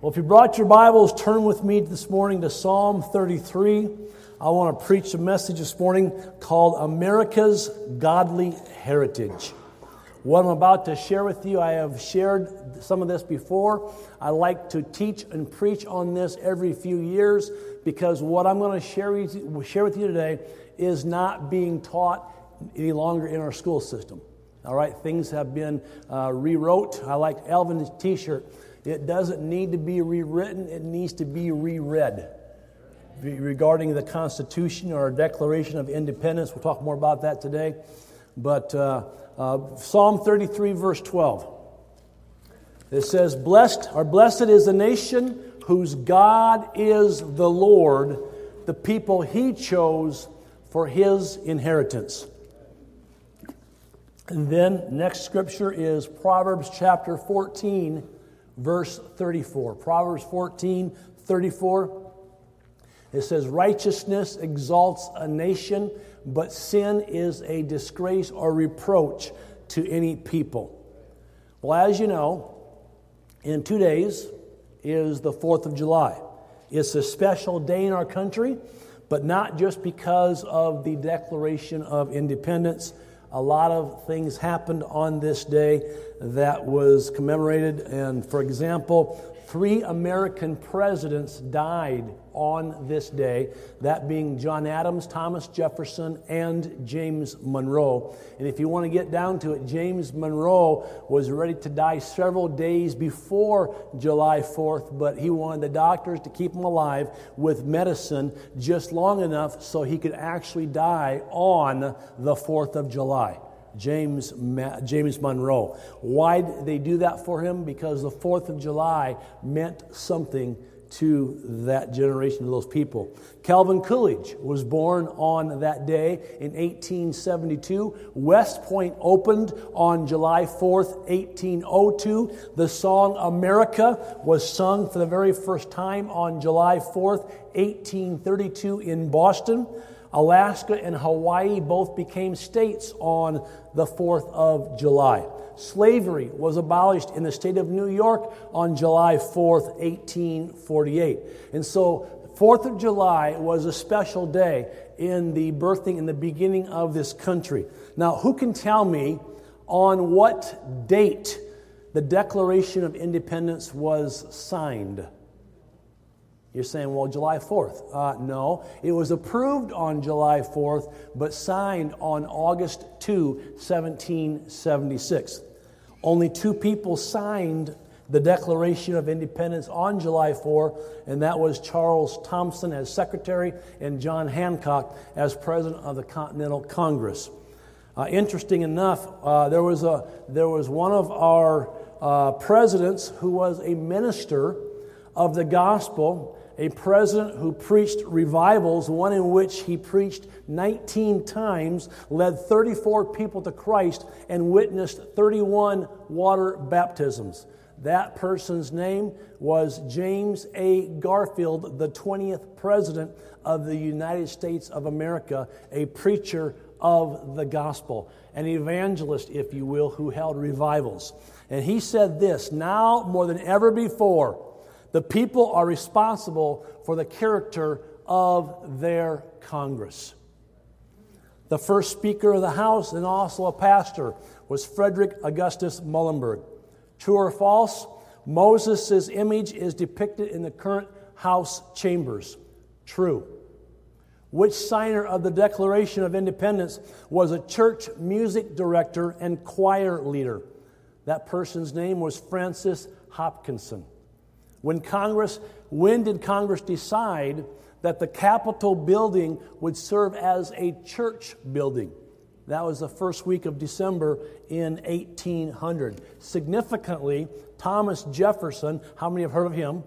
Well, if you brought your Bibles, turn with me this morning to Psalm 33. I want to preach a message this morning called America's Godly Heritage. What I'm about to share with you, I have shared some of this before. I like to teach and preach on this every few years because what I'm going to share with you, today is not being taught any longer in our school system. All right, things have been uh, rewrote. I like Elvin's t shirt. It doesn't need to be rewritten, it needs to be reread. Regarding the Constitution or Declaration of Independence, we'll talk more about that today. But uh, uh, Psalm 33, verse 12, it says, Blessed or blessed is the nation whose God is the Lord, the people he chose for his inheritance. And then, next scripture is Proverbs chapter 14 verse 34. Proverbs 14, 34. It says, Righteousness exalts a nation, but sin is a disgrace or reproach to any people. Well, as you know, in two days is the 4th of July. It's a special day in our country, but not just because of the Declaration of Independence a lot of things happened on this day that was commemorated. And for example, three American presidents died on this day, that being John Adams, Thomas Jefferson, and James Monroe. And if you want to get down to it, James Monroe was ready to die several days before July 4th, but he wanted the doctors to keep him alive with medicine just long enough so he could actually die on the 4th of July. James, James Monroe. Why did they do that for him? Because the 4th of July meant something to that generation of those people. Calvin Coolidge was born on that day in 1872. West Point opened on July 4th, 1802. The song America was sung for the very first time on July 4th, 1832 in Boston. Alaska and Hawaii both became states on the 4th of July. Slavery was abolished in the state of New York on July 4th, 1848. And so, 4th of July was a special day in the birthing and the beginning of this country. Now, who can tell me on what date the Declaration of Independence was signed? You're saying, well, July 4th. Uh, no, it was approved on July 4th, but signed on August 2, 1776. Only two people signed the Declaration of Independence on July 4, and that was Charles Thomson as Secretary and John Hancock as President of the Continental Congress. Uh, interesting enough, uh, there, was a, there was one of our uh, presidents who was a minister of the gospel a president who preached revivals, one in which he preached 19 times, led 34 people to Christ, and witnessed 31 water baptisms. That person's name was James A. Garfield, the 20th president of the United States of America, a preacher of the gospel, an evangelist, if you will, who held revivals. And he said this now more than ever before, the people are responsible for the character of their Congress. The first Speaker of the House and also a pastor was Frederick Augustus Muhlenberg. True or false? Moses' image is depicted in the current House chambers. True. Which signer of the Declaration of Independence was a church music director and choir leader? That person's name was Francis Hopkinson. When Congress, when did Congress decide that the Capitol building would serve as a church building? That was the first week of December in 1800. Significantly, Thomas Jefferson, how many have heard of him?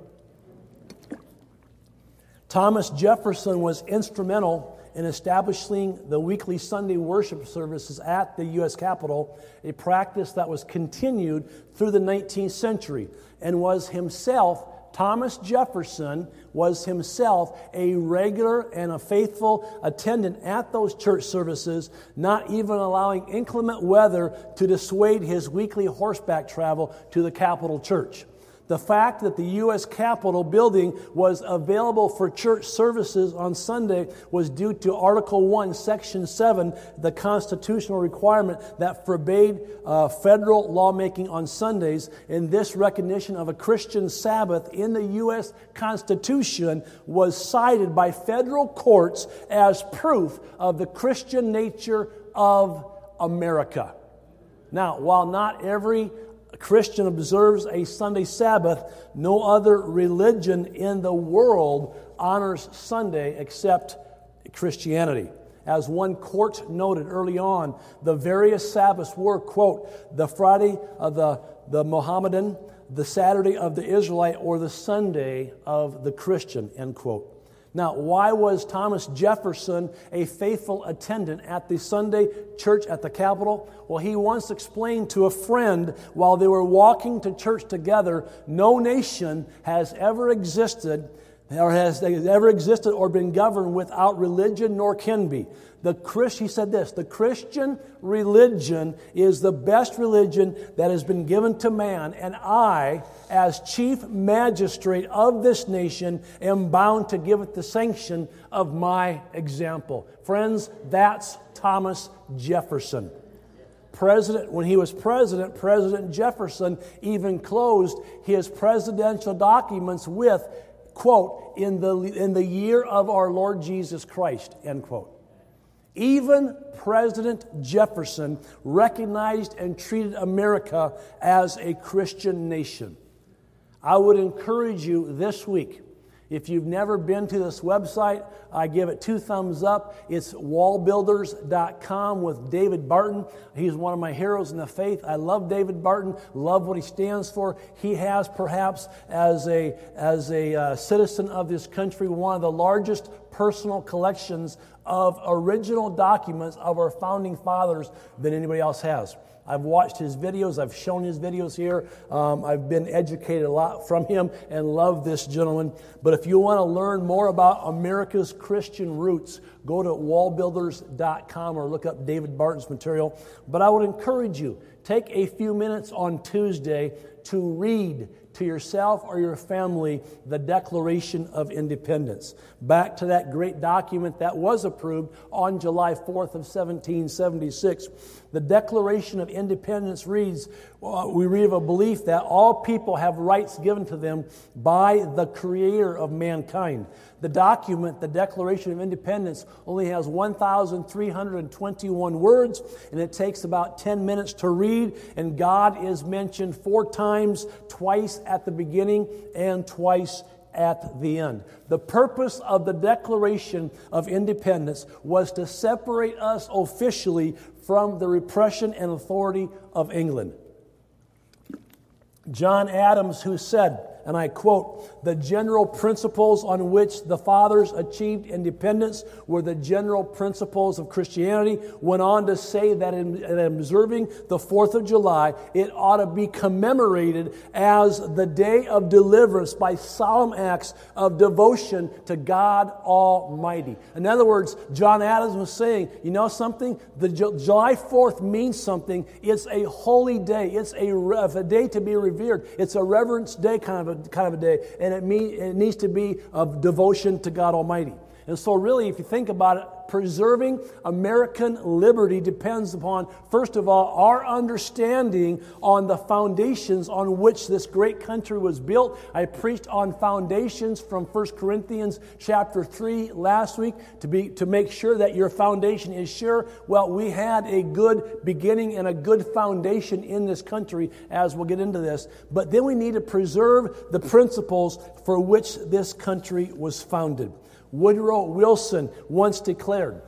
Thomas Jefferson was instrumental in establishing the weekly Sunday worship services at the U.S. Capitol, a practice that was continued through the 19th century and was himself, Thomas Jefferson was himself a regular and a faithful attendant at those church services, not even allowing inclement weather to dissuade his weekly horseback travel to the Capitol Church. The fact that the U.S. Capitol building was available for church services on Sunday was due to Article 1, Section 7, the constitutional requirement that forbade uh, federal lawmaking on Sundays. And this recognition of a Christian Sabbath in the U.S. Constitution was cited by federal courts as proof of the Christian nature of America. Now, while not every Christian observes a Sunday Sabbath, no other religion in the world honors Sunday except Christianity. As one court noted early on, the various Sabbaths were, quote, the Friday of the, the Mohammedan, the Saturday of the Israelite, or the Sunday of the Christian, end quote. Now, why was Thomas Jefferson a faithful attendant at the Sunday church at the Capitol? Well, he once explained to a friend while they were walking to church together no nation has ever existed or has ever existed or been governed without religion nor can be. The Christ, he said this, the Christian religion is the best religion that has been given to man, and I, as chief magistrate of this nation, am bound to give it the sanction of my example. Friends, that's Thomas Jefferson. President, when he was president, President Jefferson even closed his presidential documents with, quote, in the, in the year of our Lord Jesus Christ, end quote. Even President Jefferson recognized and treated America as a Christian nation. I would encourage you this week, if you've never been to this website, I give it two thumbs up. It's wallbuilders.com with David Barton. He's one of my heroes in the faith. I love David Barton, love what he stands for. He has perhaps, as a, as a uh, citizen of this country, one of the largest personal collections of original documents of our founding fathers than anybody else has. I've watched his videos, I've shown his videos here. Um, I've been educated a lot from him and love this gentleman. But if you want to learn more about America's Christian roots, go to wallbuilders.com or look up David Barton's material. But I would encourage you, take a few minutes on Tuesday to read to yourself or your family the Declaration of Independence. Back to that great document that was approved on July 4th of 1776. The Declaration of Independence reads, we read of a belief that all people have rights given to them by the creator of mankind. The document, the Declaration of Independence, only has 1,321 words, and it takes about 10 minutes to read, and God is mentioned four times, twice at the beginning and twice at the end. The purpose of the Declaration of Independence was to separate us officially from the repression and authority of England. John Adams, who said, and I quote, the general principles on which the fathers achieved independence were the general principles of Christianity, went on to say that in, in observing the 4th of July, it ought to be commemorated as the day of deliverance by solemn acts of devotion to God Almighty. In other words, John Adams was saying, you know something? The July 4th means something. It's a holy day. It's a, a day to be revered. It's a reverence day kind of a, kind of a day, and it, mean, it needs to be of devotion to God Almighty. And so, really, if you think about it, preserving American liberty depends upon, first of all, our understanding on the foundations on which this great country was built. I preached on foundations from 1 Corinthians chapter 3 last week to, be, to make sure that your foundation is sure. Well, we had a good beginning and a good foundation in this country, as we'll get into this. But then we need to preserve the principles for which this country was founded. Woodrow Wilson once declared,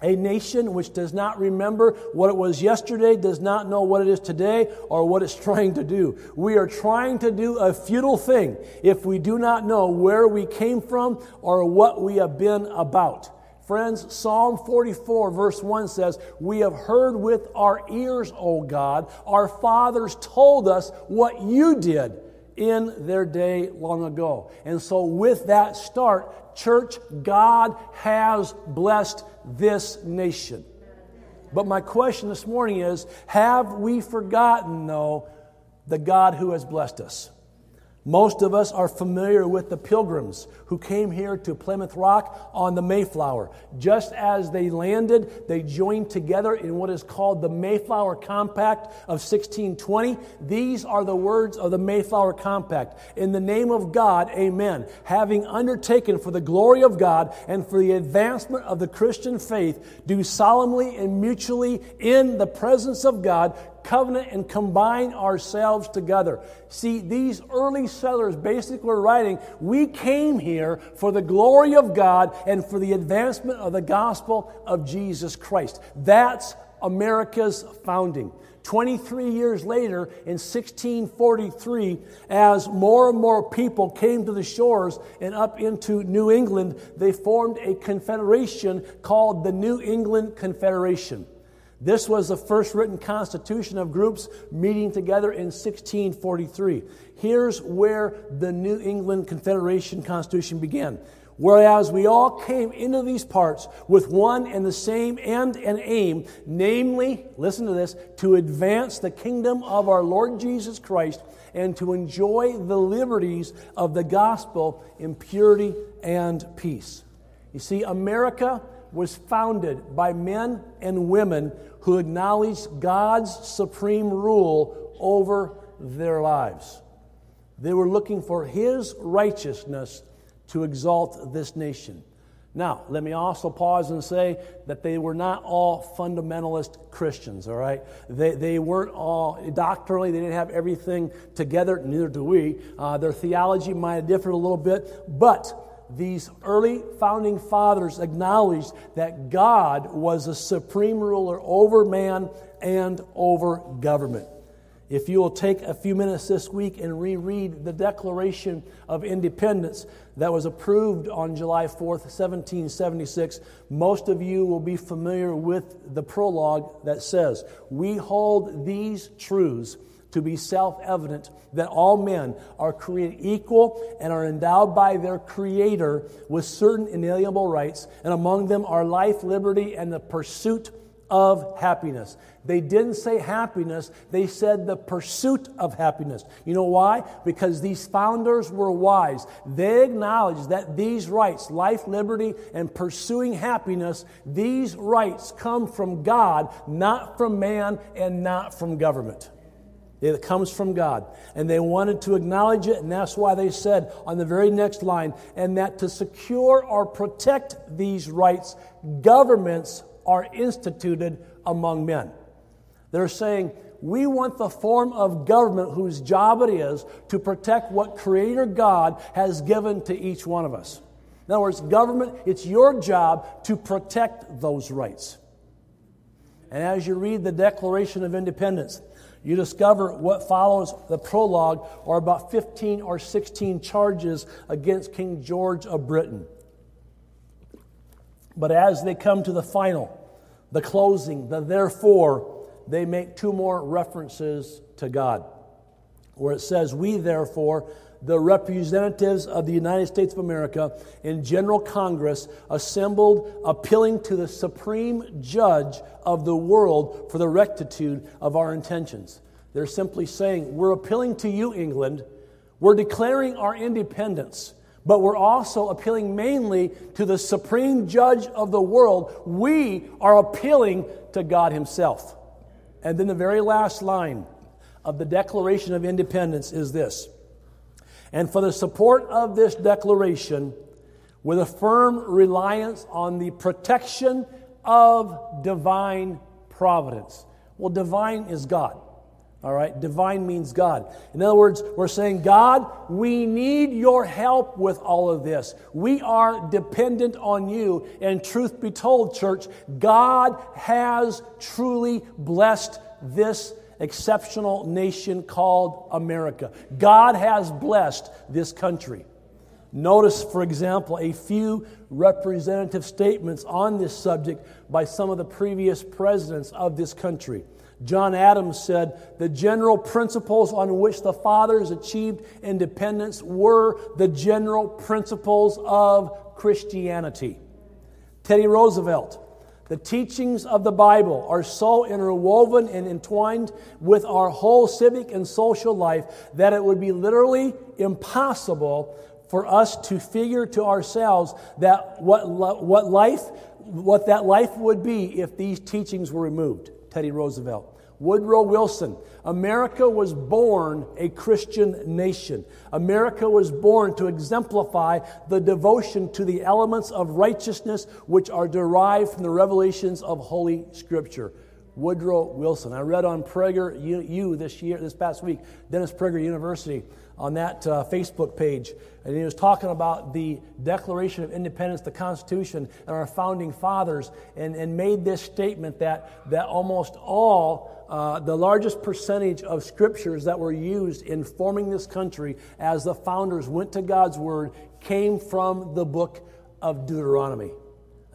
a nation which does not remember what it was yesterday does not know what it is today or what it's trying to do. We are trying to do a futile thing if we do not know where we came from or what we have been about. Friends, Psalm 44, verse 1 says, We have heard with our ears, O God. Our fathers told us what you did in their day long ago. And so, with that start, Church, God has blessed this nation. But my question this morning is have we forgotten, though, the God who has blessed us? Most of us are familiar with the pilgrims who came here to Plymouth Rock on the Mayflower. Just as they landed, they joined together in what is called the Mayflower Compact of 1620. These are the words of the Mayflower Compact. In the name of God, amen. Having undertaken for the glory of God and for the advancement of the Christian faith, do solemnly and mutually in the presence of God covenant and combine ourselves together. See, these early settlers basically were writing, we came here for the glory of God and for the advancement of the gospel of Jesus Christ. That's America's founding. 23 years later, in 1643, as more and more people came to the shores and up into New England, they formed a confederation called the New England Confederation. This was the first written constitution of groups meeting together in 1643. Here's where the New England Confederation Constitution began. Whereas we all came into these parts with one and the same end and aim, namely, listen to this, to advance the kingdom of our Lord Jesus Christ and to enjoy the liberties of the gospel in purity and peace. You see, America was founded by men and women who acknowledged God's supreme rule over their lives. They were looking for His righteousness to exalt this nation. Now, let me also pause and say that they were not all fundamentalist Christians, all right? They, they weren't all doctrinally, they didn't have everything together, neither do we. Uh, their theology might have differed a little bit, but these early founding fathers acknowledged that God was a supreme ruler over man and over government. If you will take a few minutes this week and reread the Declaration of Independence that was approved on July 4th, 1776, most of you will be familiar with the prologue that says, We hold these truths to be self evident that all men are created equal and are endowed by their Creator with certain inalienable rights, and among them are life, liberty, and the pursuit of happiness. They didn't say happiness, they said the pursuit of happiness. You know why? Because these founders were wise. They acknowledged that these rights, life, liberty, and pursuing happiness, these rights come from God, not from man and not from government. It comes from God. And they wanted to acknowledge it, and that's why they said on the very next line, and that to secure or protect these rights, governments are instituted among men. They're saying, we want the form of government whose job it is to protect what Creator God has given to each one of us. In other words, government, it's your job to protect those rights. And as you read the Declaration of Independence, you discover what follows the prologue are about 15 or 16 charges against King George of Britain. But as they come to the final, the closing, the therefore, they make two more references to God, where it says, We therefore, the representatives of the United States of America in General Congress assembled, appealing to the supreme judge of the world for the rectitude of our intentions. They're simply saying, We're appealing to you, England. We're declaring our independence, but we're also appealing mainly to the supreme judge of the world. We are appealing to God Himself. And then the very last line of the Declaration of Independence is this and for the support of this declaration with a firm reliance on the protection of divine providence. Well, divine is God. All right, divine means God. In other words, we're saying, God, we need your help with all of this. We are dependent on you. And truth be told, church, God has truly blessed this exceptional nation called America. God has blessed this country. Notice, for example, a few representative statements on this subject by some of the previous presidents of this country. John Adams said the general principles on which the fathers achieved independence were the general principles of Christianity. Teddy Roosevelt The teachings of the Bible are so interwoven and entwined with our whole civic and social life that it would be literally impossible for us to figure to ourselves that what, what life what that life would be if these teachings were removed. Teddy Roosevelt. Woodrow Wilson. America was born a Christian nation. America was born to exemplify the devotion to the elements of righteousness which are derived from the revelations of Holy Scripture. Woodrow Wilson. I read on Prager U this year, this past week, Dennis Prager University on that uh, Facebook page. And he was talking about the Declaration of Independence, the Constitution, and our founding fathers, and, and made this statement that, that almost all, uh, the largest percentage of scriptures that were used in forming this country as the founders went to God's Word came from the book of Deuteronomy.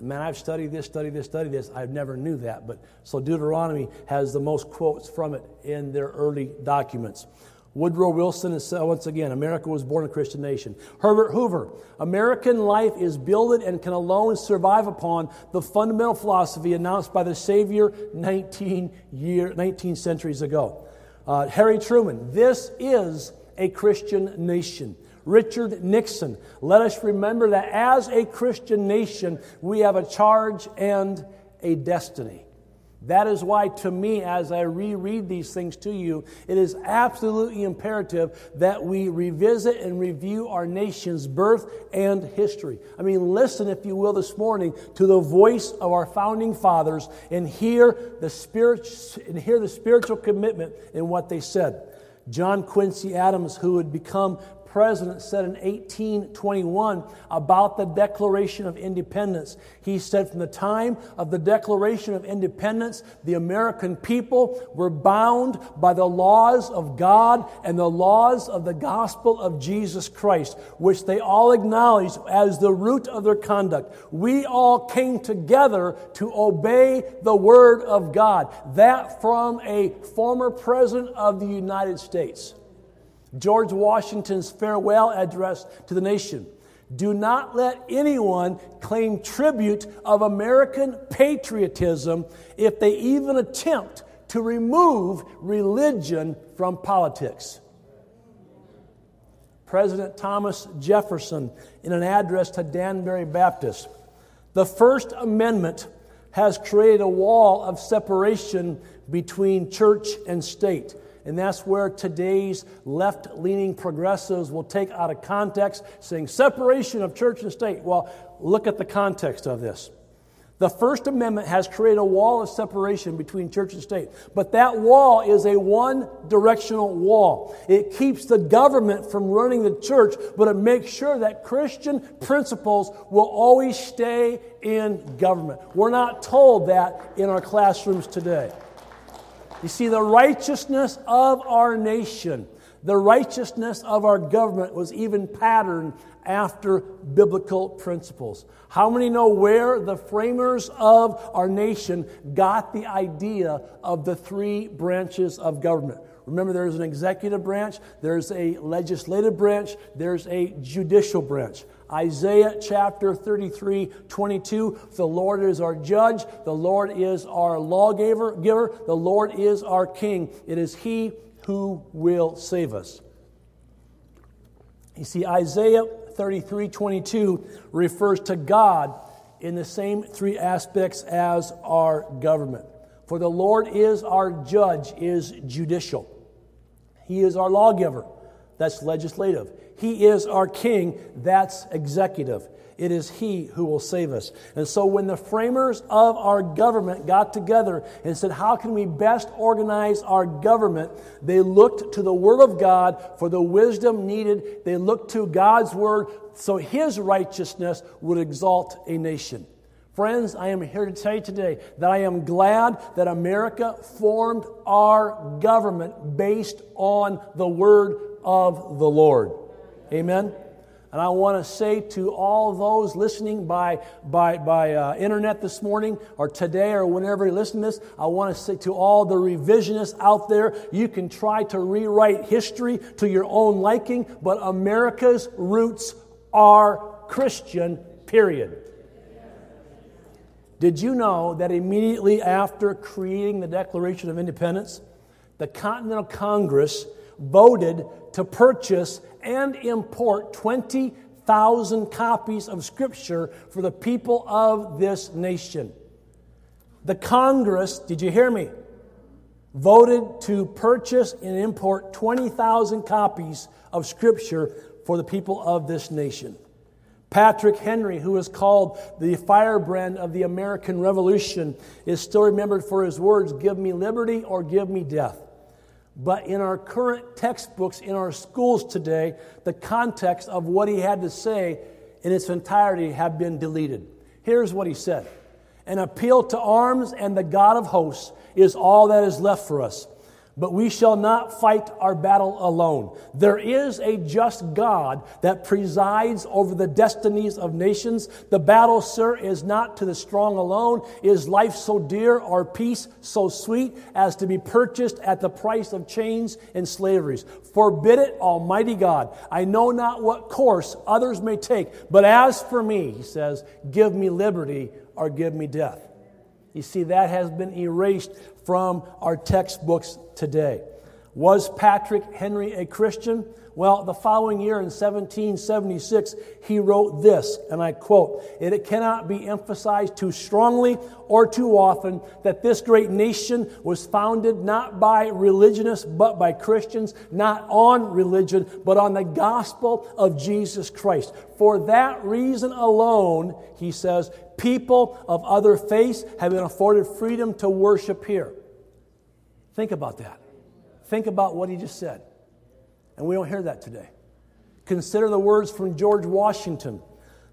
Man, I've studied this, studied this, studied this. I've never knew that. But so Deuteronomy has the most quotes from it in their early documents. Woodrow Wilson is once again, America was born a Christian nation. Herbert Hoover, American life is builded and can alone survive upon the fundamental philosophy announced by the Savior 19, year, 19 centuries ago. Uh, Harry Truman, this is a Christian nation. Richard Nixon, let us remember that as a Christian nation, we have a charge and a destiny. That is why, to me, as I reread these things to you, it is absolutely imperative that we revisit and review our nation's birth and history. I mean, listen, if you will, this morning to the voice of our founding fathers and hear the, spirit, and hear the spiritual commitment in what they said. John Quincy Adams, who had become president said in 1821 about the Declaration of Independence. He said, From the time of the Declaration of Independence, the American people were bound by the laws of God and the laws of the gospel of Jesus Christ, which they all acknowledged as the root of their conduct. We all came together to obey the word of God. That from a former president of the United States. George Washington's farewell address to the nation. Do not let anyone claim tribute of American patriotism if they even attempt to remove religion from politics. President Thomas Jefferson, in an address to Danbury Baptist, the First Amendment has created a wall of separation between church and state. And that's where today's left leaning progressives will take out of context, saying separation of church and state. Well, look at the context of this. The First Amendment has created a wall of separation between church and state, but that wall is a one directional wall. It keeps the government from running the church, but it makes sure that Christian principles will always stay in government. We're not told that in our classrooms today. You see, the righteousness of our nation, the righteousness of our government was even patterned after biblical principles. How many know where the framers of our nation got the idea of the three branches of government? Remember, there's an executive branch, there's a legislative branch, there's a judicial branch. Isaiah chapter 33, 22. The Lord is our judge. The Lord is our lawgiver. Giver. The Lord is our king. It is He who will save us. You see, Isaiah 33, 22 refers to God in the same three aspects as our government. For the Lord is our judge, is judicial. He is our lawgiver, that's legislative. He is our king, that's executive. It is He who will save us. And so, when the framers of our government got together and said, How can we best organize our government? they looked to the Word of God for the wisdom needed. They looked to God's Word so His righteousness would exalt a nation. Friends, I am here to tell you today that I am glad that America formed our government based on the Word of the Lord. Amen. And I want to say to all those listening by, by, by uh, internet this morning or today or whenever you listen to this, I want to say to all the revisionists out there, you can try to rewrite history to your own liking, but America's roots are Christian, period. Did you know that immediately after creating the Declaration of Independence, the Continental Congress voted to purchase and import 20,000 copies of Scripture for the people of this nation? The Congress, did you hear me? Voted to purchase and import 20,000 copies of Scripture for the people of this nation. Patrick Henry, who is called the firebrand of the American Revolution, is still remembered for his words Give me liberty or give me death. But in our current textbooks in our schools today, the context of what he had to say in its entirety have been deleted. Here's what he said An appeal to arms and the God of hosts is all that is left for us. But we shall not fight our battle alone. There is a just God that presides over the destinies of nations. The battle, sir, is not to the strong alone. Is life so dear or peace so sweet as to be purchased at the price of chains and slaveries? Forbid it, Almighty God. I know not what course others may take, but as for me, he says, give me liberty or give me death. You see, that has been erased from our textbooks today. Was Patrick Henry a Christian? Well, the following year in 1776, he wrote this, and I quote It cannot be emphasized too strongly or too often that this great nation was founded not by religionists, but by Christians, not on religion, but on the gospel of Jesus Christ. For that reason alone, he says, people of other faiths have been afforded freedom to worship here. Think about that. Think about what he just said. And we don't hear that today. Consider the words from George Washington,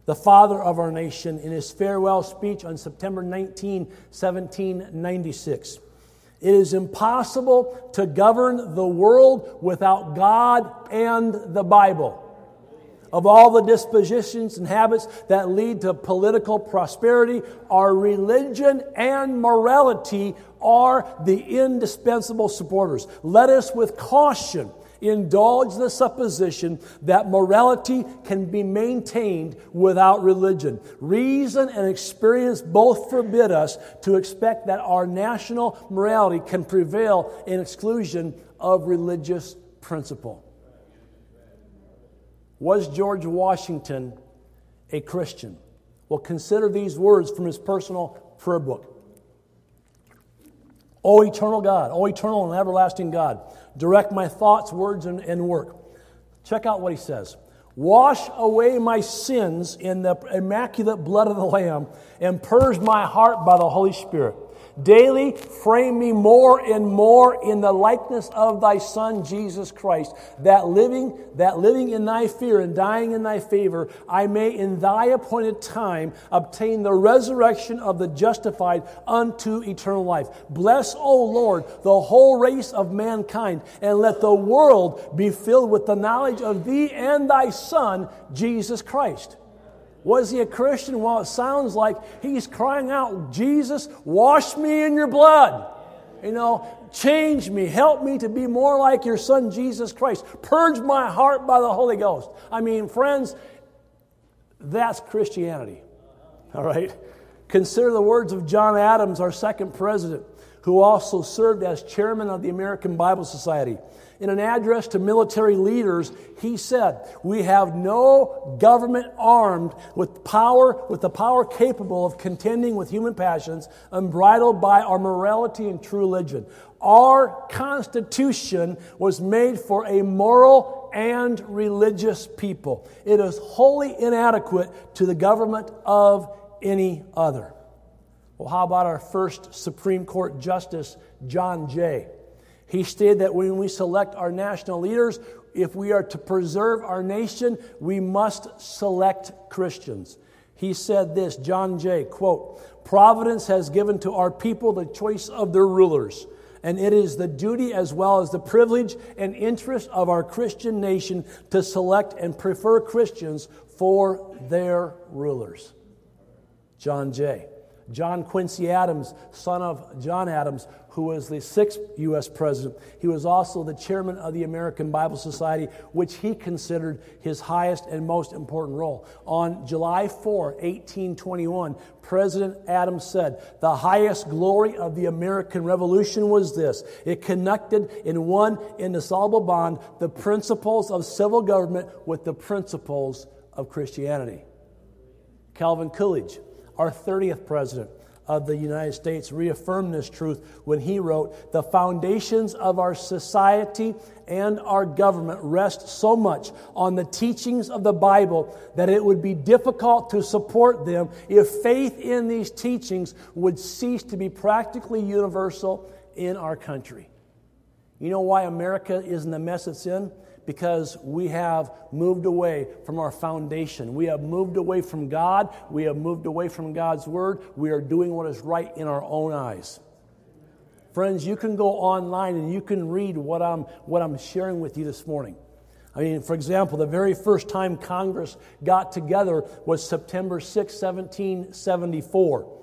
the father of our nation, in his farewell speech on September 19, 1796. It is impossible to govern the world without God and the Bible. Of all the dispositions and habits that lead to political prosperity, our religion and morality are the indispensable supporters. Let us with caution indulge the supposition that morality can be maintained without religion. Reason and experience both forbid us to expect that our national morality can prevail in exclusion of religious principle. Was George Washington a Christian? Well, consider these words from his personal prayer book. O eternal God, O eternal and everlasting God, direct my thoughts, words, and, and work. Check out what he says. Wash away my sins in the immaculate blood of the Lamb and purge my heart by the Holy Spirit. Daily frame me more and more in the likeness of thy Son, Jesus Christ, that living, that living in thy fear and dying in thy favor, I may in thy appointed time obtain the resurrection of the justified unto eternal life. Bless, O Lord, the whole race of mankind, and let the world be filled with the knowledge of thee and thy Son, Jesus Christ. Was he a Christian? Well, it sounds like he's crying out, Jesus, wash me in your blood. You know, change me, help me to be more like your son, Jesus Christ. Purge my heart by the Holy Ghost. I mean, friends, that's Christianity. All right? Consider the words of John Adams, our second president, who also served as chairman of the American Bible Society. In an address to military leaders, he said, We have no government armed with power, with the power capable of contending with human passions, unbridled by our morality and true religion. Our Constitution was made for a moral and religious people. It is wholly inadequate to the government of any other. Well, how about our first Supreme Court Justice, John Jay? He stated that when we select our national leaders, if we are to preserve our nation, we must select Christians. He said this, John Jay, quote, Providence has given to our people the choice of their rulers, and it is the duty as well as the privilege and interest of our Christian nation to select and prefer Christians for their rulers. John Jay. John Quincy Adams, son of John Adams, who was the sixth U.S. president. He was also the chairman of the American Bible Society, which he considered his highest and most important role. On July 4, 1821, President Adams said, The highest glory of the American Revolution was this it connected in one indissoluble bond the principles of civil government with the principles of Christianity. Calvin Coolidge, our 30th president of the United States, reaffirmed this truth when he wrote, The foundations of our society and our government rest so much on the teachings of the Bible that it would be difficult to support them if faith in these teachings would cease to be practically universal in our country. You know why America is in the mess it's in? Because we have moved away from our foundation. We have moved away from God. We have moved away from God's Word. We are doing what is right in our own eyes. Friends, you can go online and you can read what I'm, what I'm sharing with you this morning. I mean, for example, the very first time Congress got together was September 6, 1774.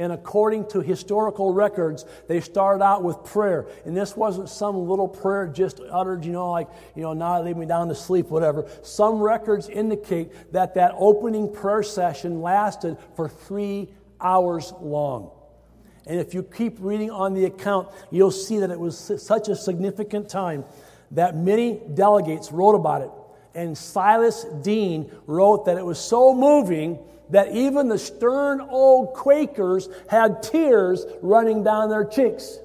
And according to historical records, they started out with prayer. And this wasn't some little prayer just uttered, you know, like, you know, now leave me down to sleep, whatever. Some records indicate that that opening prayer session lasted for three hours long. And if you keep reading on the account, you'll see that it was such a significant time that many delegates wrote about it. And Silas Deane wrote that it was so moving that even the stern old Quakers had tears running down their cheeks.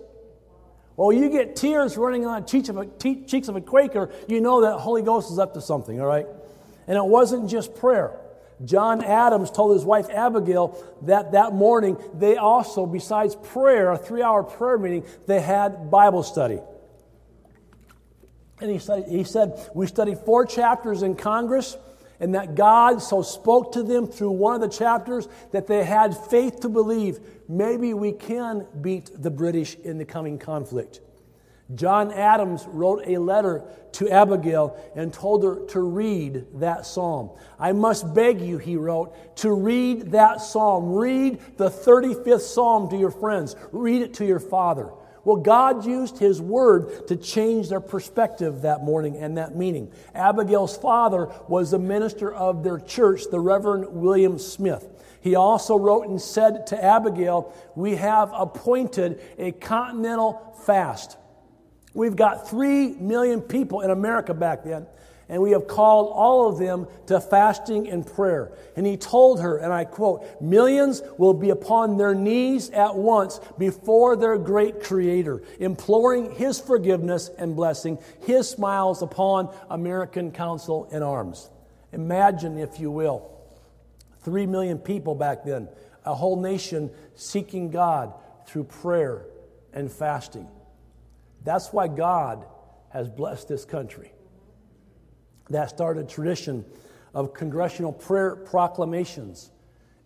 Well, you get tears running on the cheeks of, a, cheeks of a Quaker, you know that Holy Ghost is up to something, all right? And it wasn't just prayer. John Adams told his wife Abigail that that morning they also, besides prayer, a three hour prayer meeting, they had Bible study. And he, studied, he said, We studied four chapters in Congress and that God so spoke to them through one of the chapters that they had faith to believe maybe we can beat the British in the coming conflict. John Adams wrote a letter to Abigail and told her to read that psalm. I must beg you, he wrote, to read that psalm. Read the 35th psalm to your friends, read it to your father. Well, God used His word to change their perspective that morning and that meaning. Abigail's father was the minister of their church, the Reverend William Smith. He also wrote and said to Abigail, We have appointed a continental fast. We've got three million people in America back then and we have called all of them to fasting and prayer. And he told her, and I quote, millions will be upon their knees at once before their great creator, imploring his forgiveness and blessing, his smiles upon American Council in Arms. Imagine, if you will, three million people back then, a whole nation seeking God through prayer and fasting. That's why God has blessed this country that started a tradition of congressional prayer proclamations.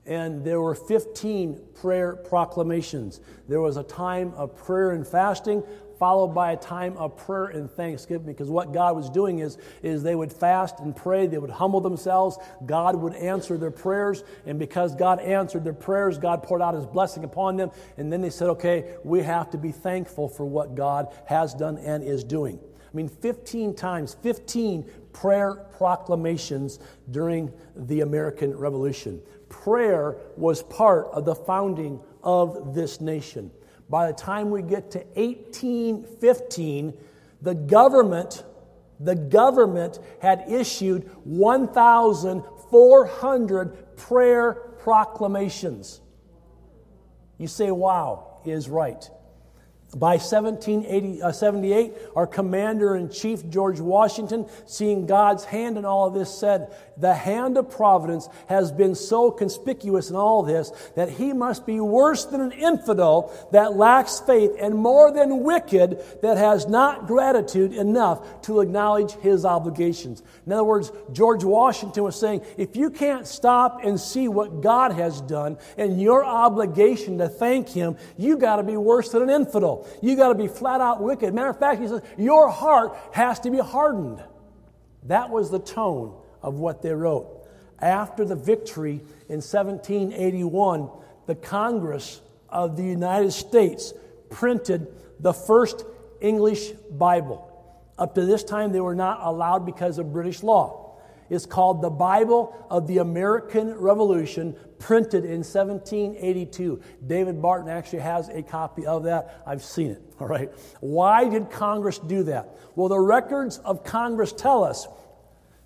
And there were 15 prayer proclamations. There was a time of prayer and fasting, followed by a time of prayer and thanksgiving because what god was doing is, is they would fast and pray they would humble themselves god would answer their prayers and because god answered their prayers god poured out his blessing upon them and then they said okay we have to be thankful for what god has done and is doing I mean, 15 times, 15 prayer proclamations during the American Revolution. Prayer was part of the founding of this nation. By the time we get to 1815, the government the government had issued 1,400 prayer proclamations. You say, wow, he is right. By 1778, uh, our commander in chief, George Washington, seeing God's hand in all of this, said, The hand of providence has been so conspicuous in all this that he must be worse than an infidel that lacks faith and more than wicked that has not gratitude enough to acknowledge his obligations. In other words, George Washington was saying, If you can't stop and see what God has done and your obligation to thank him, you got to be worse than an infidel. You got to be flat out wicked. Matter of fact, he says, your heart has to be hardened. That was the tone of what they wrote. After the victory in 1781, the Congress of the United States printed the first English Bible. Up to this time, they were not allowed because of British law. It's called the Bible of the American Revolution, printed in 1782. David Barton actually has a copy of that. I've seen it, all right? Why did Congress do that? Well, the records of Congress tell us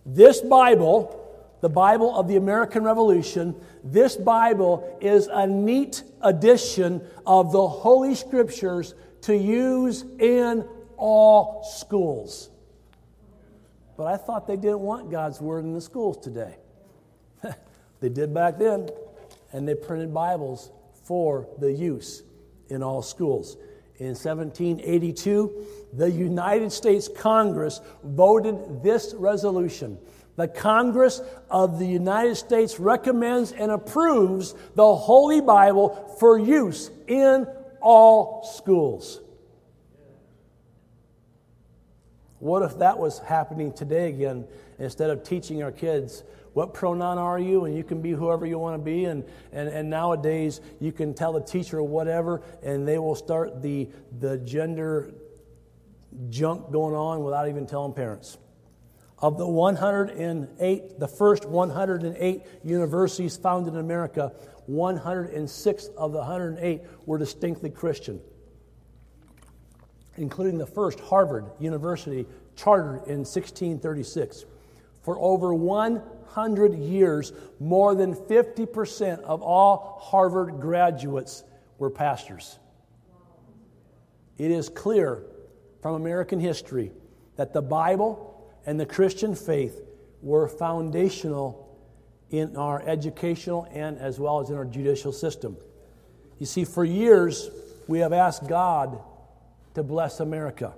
this Bible, the Bible of the American Revolution, this Bible is a neat edition of the Holy Scriptures to use in all schools. But I thought they didn't want God's Word in the schools today. they did back then, and they printed Bibles for the use in all schools. In 1782, the United States Congress voted this resolution. The Congress of the United States recommends and approves the Holy Bible for use in all schools. What if that was happening today again? Instead of teaching our kids, what pronoun are you? And you can be whoever you want to be. And, and, and nowadays, you can tell the teacher whatever, and they will start the, the gender junk going on without even telling parents. Of the 108, the first 108 universities founded in America, 106 of the 108 were distinctly Christian including the first Harvard University chartered in 1636. For over 100 years, more than 50% of all Harvard graduates were pastors. It is clear from American history that the Bible and the Christian faith were foundational in our educational and as well as in our judicial system. You see, for years, we have asked God to bless America.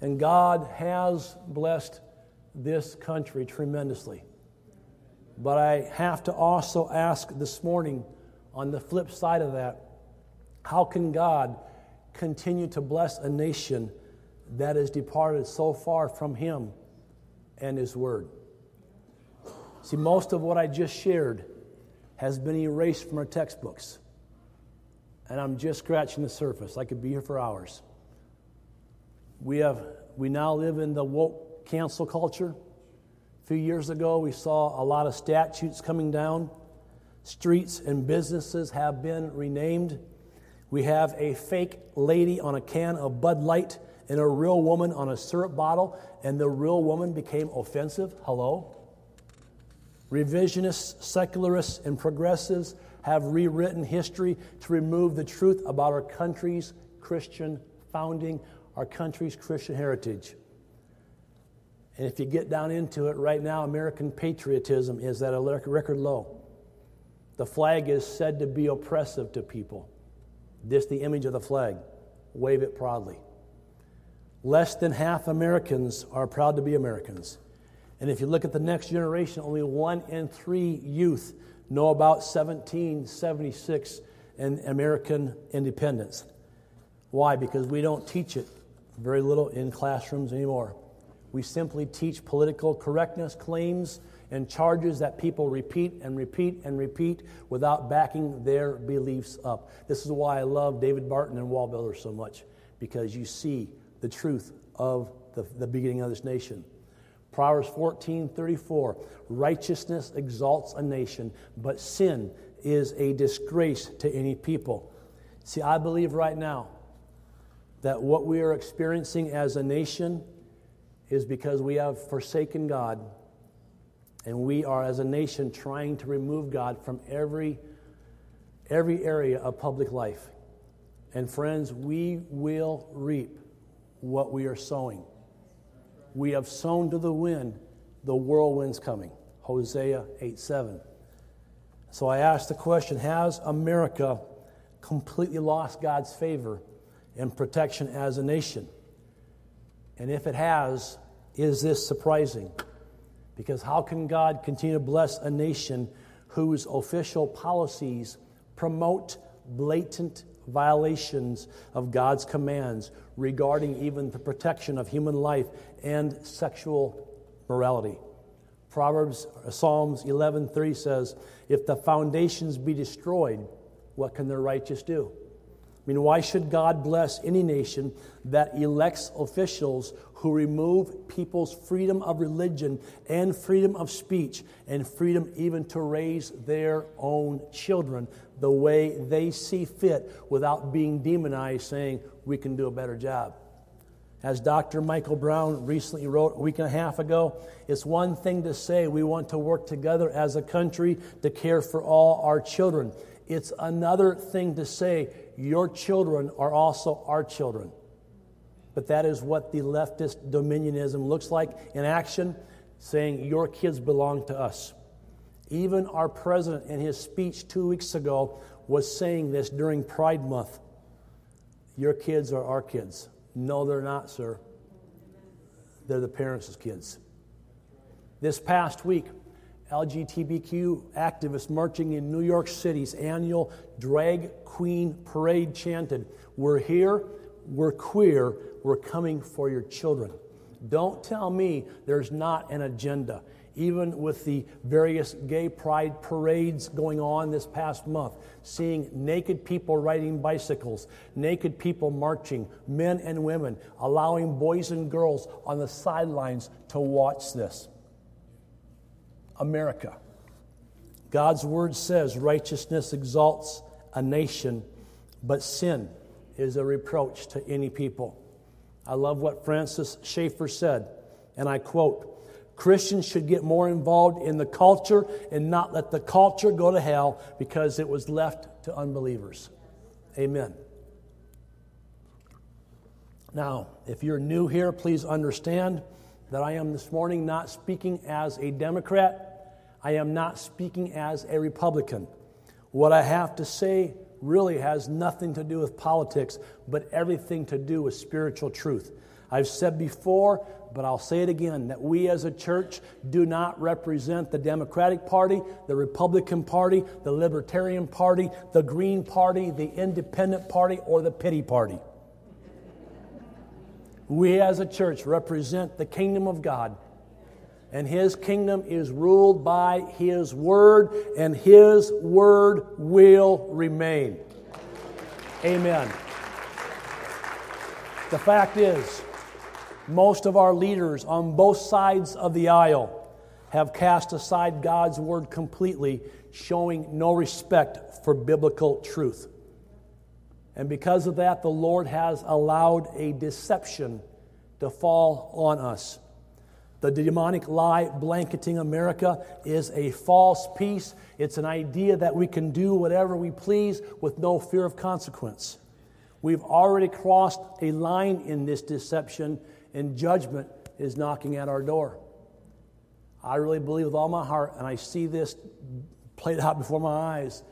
And God has blessed this country tremendously. But I have to also ask this morning, on the flip side of that, how can God continue to bless a nation that has departed so far from Him and His Word? See, most of what I just shared has been erased from our textbooks and I'm just scratching the surface. I could be here for hours. We, have, we now live in the woke cancel culture. A few years ago, we saw a lot of statutes coming down. Streets and businesses have been renamed. We have a fake lady on a can of Bud Light and a real woman on a syrup bottle, and the real woman became offensive. Hello? Revisionists, secularists, and progressives have rewritten history to remove the truth about our country's Christian founding, our country's Christian heritage. And if you get down into it right now, American patriotism is at a record low. The flag is said to be oppressive to people. This the image of the flag. Wave it proudly. Less than half Americans are proud to be Americans. And if you look at the next generation, only one in three youth know about 1776 and American independence. Why? Because we don't teach it very little in classrooms anymore. We simply teach political correctness claims and charges that people repeat and repeat and repeat without backing their beliefs up. This is why I love David Barton and Wallbuilder so much, because you see the truth of the, the beginning of this nation. Proverbs 14 34 Righteousness exalts a nation, but sin is a disgrace to any people. See, I believe right now that what we are experiencing as a nation is because we have forsaken God and we are as a nation trying to remove God from every every area of public life. And friends, we will reap what we are sowing. We have sown to the wind, the whirlwind's coming. Hosea 8 7. So I ask the question Has America completely lost God's favor and protection as a nation? And if it has, is this surprising? Because how can God continue to bless a nation whose official policies promote blatant violations of God's commands regarding even the protection of human life and sexual morality. Proverbs Psalms 11:3 says, "If the foundations be destroyed, what can the righteous do? I mean, why should God bless any nation that elects officials who remove people's freedom of religion and freedom of speech and freedom even to raise their own children the way they see fit without being demonized, saying, we can do a better job? As Dr. Michael Brown recently wrote a week and a half ago, it's one thing to say we want to work together as a country to care for all our children. It's another thing to say your children are also our children. But that is what the leftist dominionism looks like in action, saying your kids belong to us. Even our president, in his speech two weeks ago, was saying this during Pride Month. Your kids are our kids. No, they're not, sir. They're the parents' kids. This past week, LGBTQ activists marching in New York City's annual Drag Queen Parade chanted, We're here, we're queer, we're coming for your children. Don't tell me there's not an agenda even with the various gay pride parades going on this past month, seeing naked people riding bicycles, naked people marching, men and women, allowing boys and girls on the sidelines to watch this. America. God's word says righteousness exalts a nation, but sin is a reproach to any people. I love what Francis Schaeffer said, and I quote Christians should get more involved in the culture and not let the culture go to hell because it was left to unbelievers. Amen. Now, if you're new here, please understand that I am this morning not speaking as a Democrat. I am not speaking as a Republican. What I have to say really has nothing to do with politics, but everything to do with spiritual truth. I've said before but I'll say it again that we as a church do not represent the Democratic Party, the Republican Party, the Libertarian Party, the Green Party, the Independent Party, or the Pity Party. We as a church represent the kingdom of God. And his kingdom is ruled by his word, and his word will remain. Amen. The fact is, most of our leaders on both sides of the aisle have cast aside God's word completely, showing no respect for biblical truth. And because of that, the Lord has allowed a deception to fall on us. The demonic lie blanketing America is a false peace. It's an idea that we can do whatever we please with no fear of consequence. We've already crossed a line in this deception, and judgment is knocking at our door. I really believe with all my heart, and I see this played out before my eyes,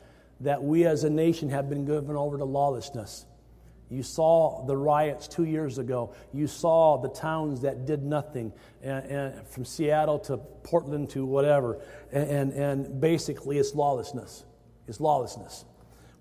that we as a nation have been given over to lawlessness. You saw the riots two years ago. You saw the towns that did nothing, and, and from Seattle to Portland to whatever. And, and, and basically, it's lawlessness. It's lawlessness.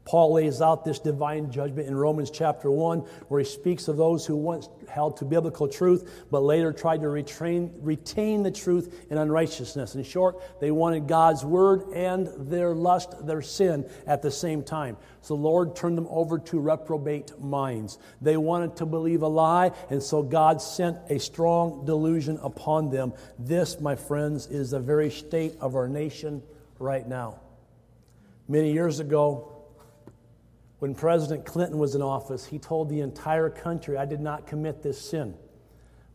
Paul lays out this divine judgment in Romans chapter 1, where he speaks of those who once held to biblical truth, but later tried to retrain, retain the truth in unrighteousness. In short, they wanted God's word and their lust, their sin at the same time. So the Lord turned them over to reprobate minds. They wanted to believe a lie, and so God sent a strong delusion upon them. This, my friends, is the very state of our nation right now. Many years ago, when President Clinton was in office, he told the entire country, I did not commit this sin.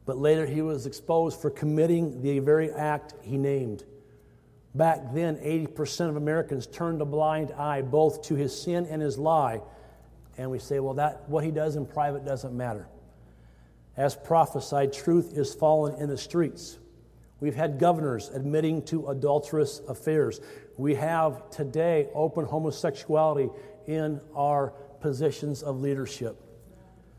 But later he was exposed for committing the very act he named. Back then, 80% of Americans turned a blind eye both to his sin and his lie. And we say, well, that, what he does in private doesn't matter. As prophesied, truth is fallen in the streets. We've had governors admitting to adulterous affairs. We have today open homosexuality in our positions of leadership.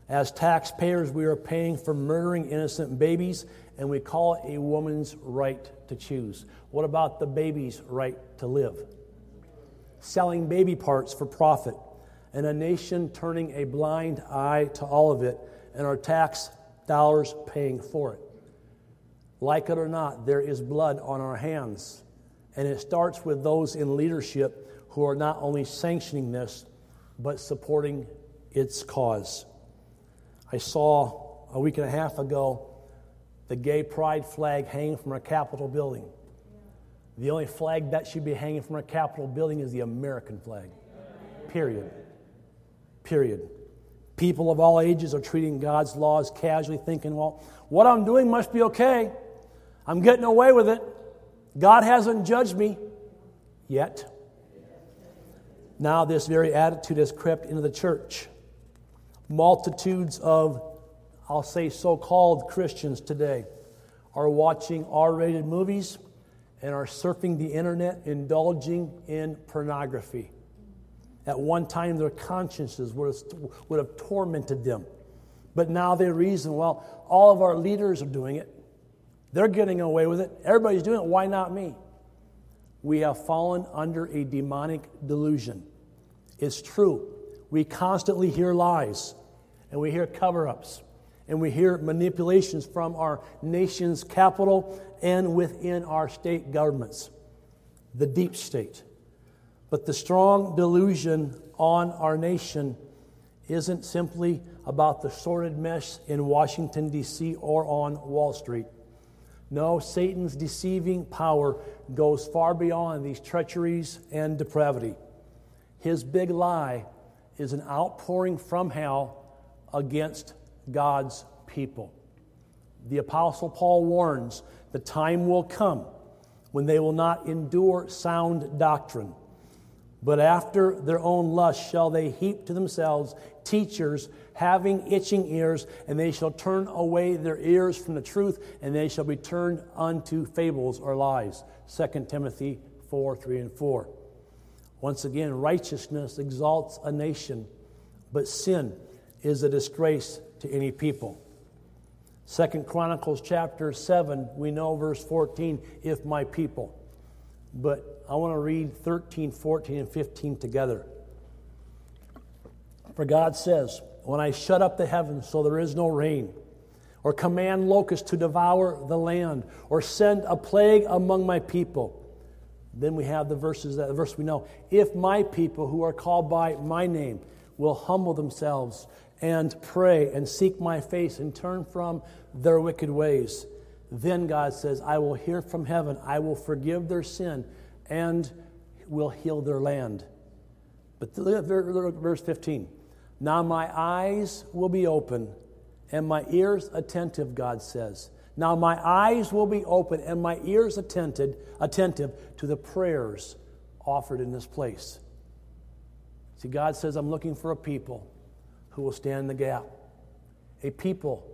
As taxpayers, we are paying for murdering innocent babies, and we call it a woman's right to choose. What about the baby's right to live? Selling baby parts for profit, and a nation turning a blind eye to all of it, and our tax dollars paying for it. Like it or not, there is blood on our hands. And it starts with those in leadership who are not only sanctioning this, but supporting its cause. I saw a week and a half ago the gay pride flag hanging from our Capitol building. The only flag that should be hanging from our Capitol building is the American flag. Period. Period. People of all ages are treating God's laws casually, thinking, well, what I'm doing must be okay. I'm getting away with it. God hasn't judged me yet. Now, this very attitude has crept into the church. Multitudes of, I'll say, so called Christians today are watching R rated movies and are surfing the internet, indulging in pornography. At one time, their consciences would have, would have tormented them. But now they reason, well, all of our leaders are doing it. They're getting away with it. Everybody's doing it. Why not me? We have fallen under a demonic delusion. It's true. We constantly hear lies, and we hear cover ups, and we hear manipulations from our nation's capital and within our state governments, the deep state. But the strong delusion on our nation isn't simply about the sordid mess in Washington, D.C. or on Wall Street. No, Satan's deceiving power goes far beyond these treacheries and depravity. His big lie is an outpouring from hell against God's people. The Apostle Paul warns the time will come when they will not endure sound doctrine, but after their own lust shall they heap to themselves teachers having itching ears, and they shall turn away their ears from the truth, and they shall be turned unto fables or lies. 2 Timothy 4 3 and 4. Once again, righteousness exalts a nation, but sin is a disgrace to any people. Second Chronicles chapter 7, we know verse 14, if my people. But I want to read 13, 14, and 15 together. For God says, When I shut up the heavens so there is no rain, or command locusts to devour the land, or send a plague among my people, then we have the verses that the verse we know. If my people who are called by my name will humble themselves and pray and seek my face and turn from their wicked ways, then God says, I will hear from heaven, I will forgive their sin, and will heal their land. But look at verse 15. Now my eyes will be open and my ears attentive, God says. Now my eyes will be open and my ears attentive, attentive to the prayers offered in this place. See, God says, I'm looking for a people who will stand in the gap, a people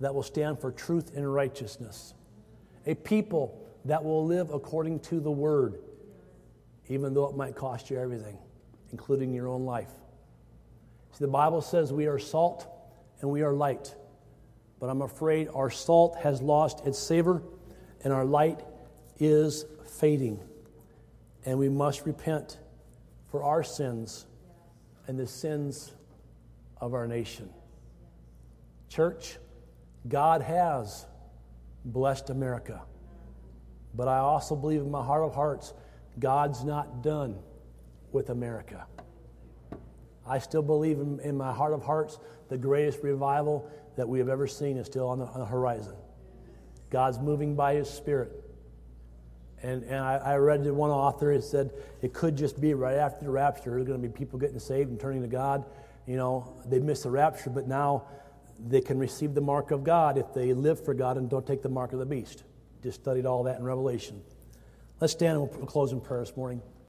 that will stand for truth and righteousness, a people that will live according to the word, even though it might cost you everything, including your own life. See, the Bible says we are salt and we are light but I'm afraid our salt has lost its savor and our light is fading. And we must repent for our sins and the sins of our nation. Church, God has blessed America. But I also believe in my heart of hearts, God's not done with America. I still believe in, in my heart of hearts the greatest revival that we have ever seen is still on the, on the horizon. God's moving by His Spirit. And, and I, I read to one author, it said it could just be right after the rapture, there's going to be people getting saved and turning to God. You know, they missed the rapture, but now they can receive the mark of God if they live for God and don't take the mark of the beast. Just studied all that in Revelation. Let's stand and we'll close in prayer this morning.